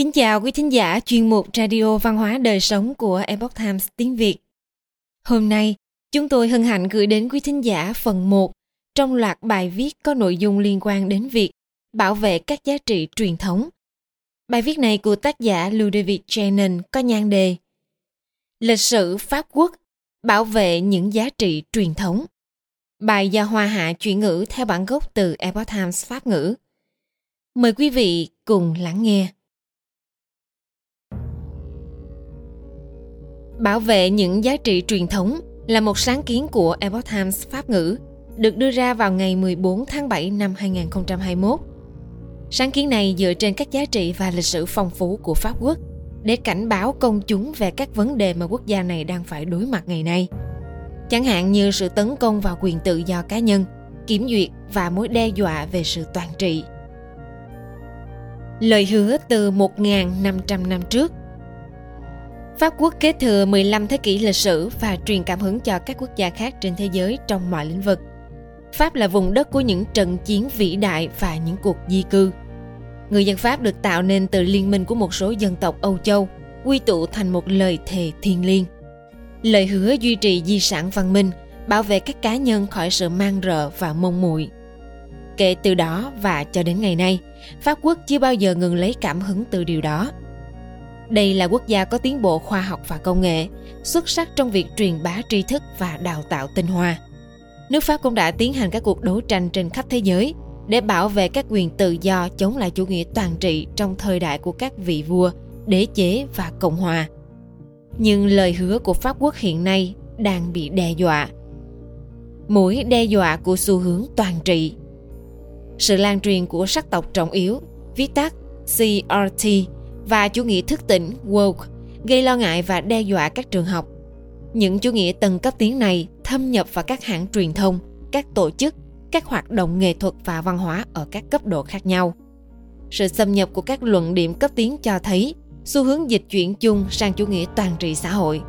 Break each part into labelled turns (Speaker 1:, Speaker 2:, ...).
Speaker 1: Kính chào quý thính giả chuyên mục Radio Văn hóa Đời Sống của Epoch Times tiếng Việt. Hôm nay, chúng tôi hân hạnh gửi đến quý thính giả phần 1 trong loạt bài viết có nội dung liên quan đến việc bảo vệ các giá trị truyền thống. Bài viết này của tác giả Ludovic Channon có nhan đề Lịch sử Pháp Quốc bảo vệ những giá trị truyền thống. Bài do Hoa Hạ chuyển ngữ theo bản gốc từ Epoch Times Pháp ngữ. Mời quý vị cùng lắng nghe. Bảo vệ những giá trị truyền thống là một sáng kiến của Epoch Times Pháp ngữ, được đưa ra vào ngày 14 tháng 7 năm 2021. Sáng kiến này dựa trên các giá trị và lịch sử phong phú của Pháp quốc để cảnh báo công chúng về các vấn đề mà quốc gia này đang phải đối mặt ngày nay. Chẳng hạn như sự tấn công vào quyền tự do cá nhân, kiểm duyệt và mối đe dọa về sự toàn trị. Lời hứa từ 1.500 năm trước Pháp quốc kế thừa 15 thế kỷ lịch sử và truyền cảm hứng cho các quốc gia khác trên thế giới trong mọi lĩnh vực. Pháp là vùng đất của những trận chiến vĩ đại và những cuộc di cư. Người dân Pháp được tạo nên từ liên minh của một số dân tộc Âu Châu, quy tụ thành một lời thề thiêng liêng. Lời hứa duy trì di sản văn minh, bảo vệ các cá nhân khỏi sự mang rợ và mông muội. Kể từ đó và cho đến ngày nay, Pháp quốc chưa bao giờ ngừng lấy cảm hứng từ điều đó. Đây là quốc gia có tiến bộ khoa học và công nghệ, xuất sắc trong việc truyền bá tri thức và đào tạo tinh hoa. Nước Pháp cũng đã tiến hành các cuộc đấu tranh trên khắp thế giới để bảo vệ các quyền tự do chống lại chủ nghĩa toàn trị trong thời đại của các vị vua, đế chế và cộng hòa. Nhưng lời hứa của Pháp quốc hiện nay đang bị đe dọa. Mũi đe dọa của xu hướng toàn trị. Sự lan truyền của sắc tộc trọng yếu, viết tắt CRT và chủ nghĩa thức tỉnh woke gây lo ngại và đe dọa các trường học. Những chủ nghĩa tầng cấp tiến này thâm nhập vào các hãng truyền thông, các tổ chức, các hoạt động nghệ thuật và văn hóa ở các cấp độ khác nhau. Sự xâm nhập của các luận điểm cấp tiến cho thấy xu hướng dịch chuyển chung sang chủ nghĩa toàn trị xã hội,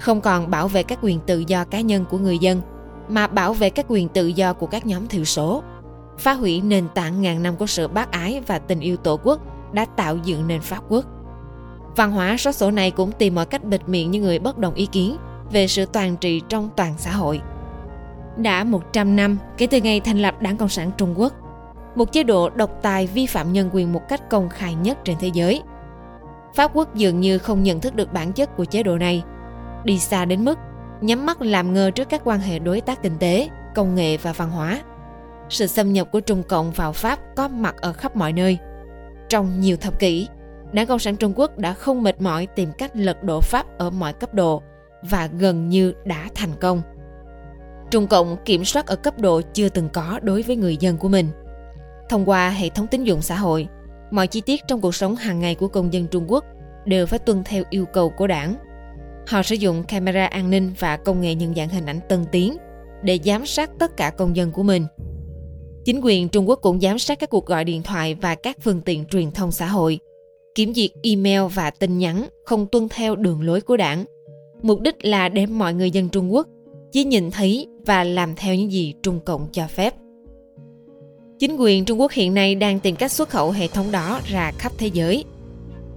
Speaker 1: không còn bảo vệ các quyền tự do cá nhân của người dân, mà bảo vệ các quyền tự do của các nhóm thiểu số, phá hủy nền tảng ngàn năm của sự bác ái và tình yêu tổ quốc đã tạo dựng nền Pháp quốc. Văn hóa số sổ này cũng tìm mọi cách bịt miệng những người bất đồng ý kiến về sự toàn trị trong toàn xã hội. Đã 100 năm kể từ ngày thành lập Đảng Cộng sản Trung Quốc, một chế độ độc tài vi phạm nhân quyền một cách công khai nhất trên thế giới. Pháp quốc dường như không nhận thức được bản chất của chế độ này, đi xa đến mức nhắm mắt làm ngơ trước các quan hệ đối tác kinh tế, công nghệ và văn hóa. Sự xâm nhập của Trung Cộng vào Pháp có mặt ở khắp mọi nơi – trong nhiều thập kỷ, Đảng Cộng sản Trung Quốc đã không mệt mỏi tìm cách lật đổ Pháp ở mọi cấp độ và gần như đã thành công. Trung Cộng kiểm soát ở cấp độ chưa từng có đối với người dân của mình. Thông qua hệ thống tín dụng xã hội, mọi chi tiết trong cuộc sống hàng ngày của công dân Trung Quốc đều phải tuân theo yêu cầu của đảng. Họ sử dụng camera an ninh và công nghệ nhận dạng hình ảnh tân tiến để giám sát tất cả công dân của mình – Chính quyền Trung Quốc cũng giám sát các cuộc gọi điện thoại và các phương tiện truyền thông xã hội, kiểm duyệt email và tin nhắn không tuân theo đường lối của đảng. Mục đích là để mọi người dân Trung Quốc chỉ nhìn thấy và làm theo những gì Trung Cộng cho phép. Chính quyền Trung Quốc hiện nay đang tìm cách xuất khẩu hệ thống đó ra khắp thế giới.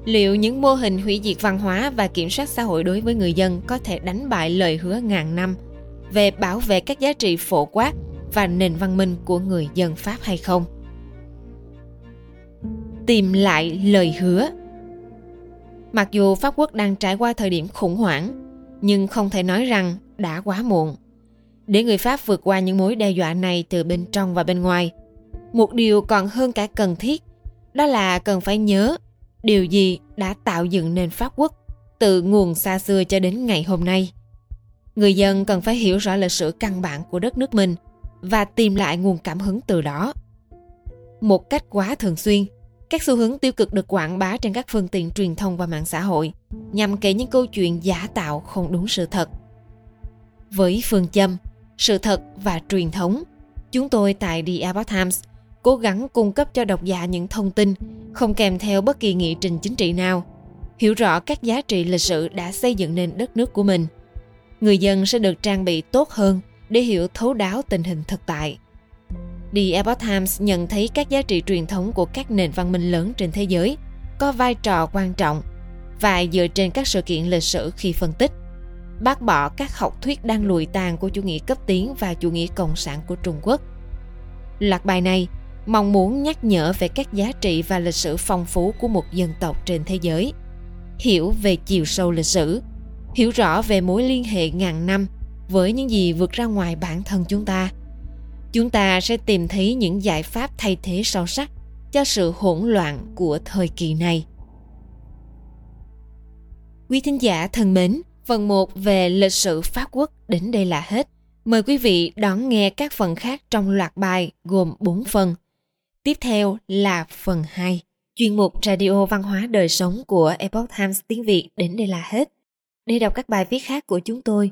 Speaker 1: Liệu những mô hình hủy diệt văn hóa và kiểm soát xã hội đối với người dân có thể đánh bại lời hứa ngàn năm về bảo vệ các giá trị phổ quát và nền văn minh của người dân Pháp hay không. Tìm lại lời hứa Mặc dù Pháp quốc đang trải qua thời điểm khủng hoảng, nhưng không thể nói rằng đã quá muộn. Để người Pháp vượt qua những mối đe dọa này từ bên trong và bên ngoài, một điều còn hơn cả cần thiết, đó là cần phải nhớ điều gì đã tạo dựng nền Pháp quốc từ nguồn xa xưa cho đến ngày hôm nay. Người dân cần phải hiểu rõ lịch sử căn bản của đất nước mình – và tìm lại nguồn cảm hứng từ đó. Một cách quá thường xuyên, các xu hướng tiêu cực được quảng bá trên các phương tiện truyền thông và mạng xã hội nhằm kể những câu chuyện giả tạo không đúng sự thật. Với phương châm, sự thật và truyền thống, chúng tôi tại The Epoch Times cố gắng cung cấp cho độc giả những thông tin không kèm theo bất kỳ nghị trình chính trị nào, hiểu rõ các giá trị lịch sử đã xây dựng nên đất nước của mình. Người dân sẽ được trang bị tốt hơn để hiểu thấu đáo tình hình thực tại. The Epoch Times nhận thấy các giá trị truyền thống của các nền văn minh lớn trên thế giới có vai trò quan trọng và dựa trên các sự kiện lịch sử khi phân tích bác bỏ các học thuyết đang lùi tàn của chủ nghĩa cấp tiến và chủ nghĩa cộng sản của Trung Quốc. Loạt bài này mong muốn nhắc nhở về các giá trị và lịch sử phong phú của một dân tộc trên thế giới, hiểu về chiều sâu lịch sử, hiểu rõ về mối liên hệ ngàn năm với những gì vượt ra ngoài bản thân chúng ta. Chúng ta sẽ tìm thấy những giải pháp thay thế sâu sắc cho sự hỗn loạn của thời kỳ này. Quý thính giả thân mến, phần 1 về lịch sử Pháp quốc đến đây là hết. Mời quý vị đón nghe các phần khác trong loạt bài gồm 4 phần. Tiếp theo là phần 2. Chuyên mục Radio Văn hóa Đời Sống của Epoch Times tiếng Việt đến đây là hết. Để đọc các bài viết khác của chúng tôi,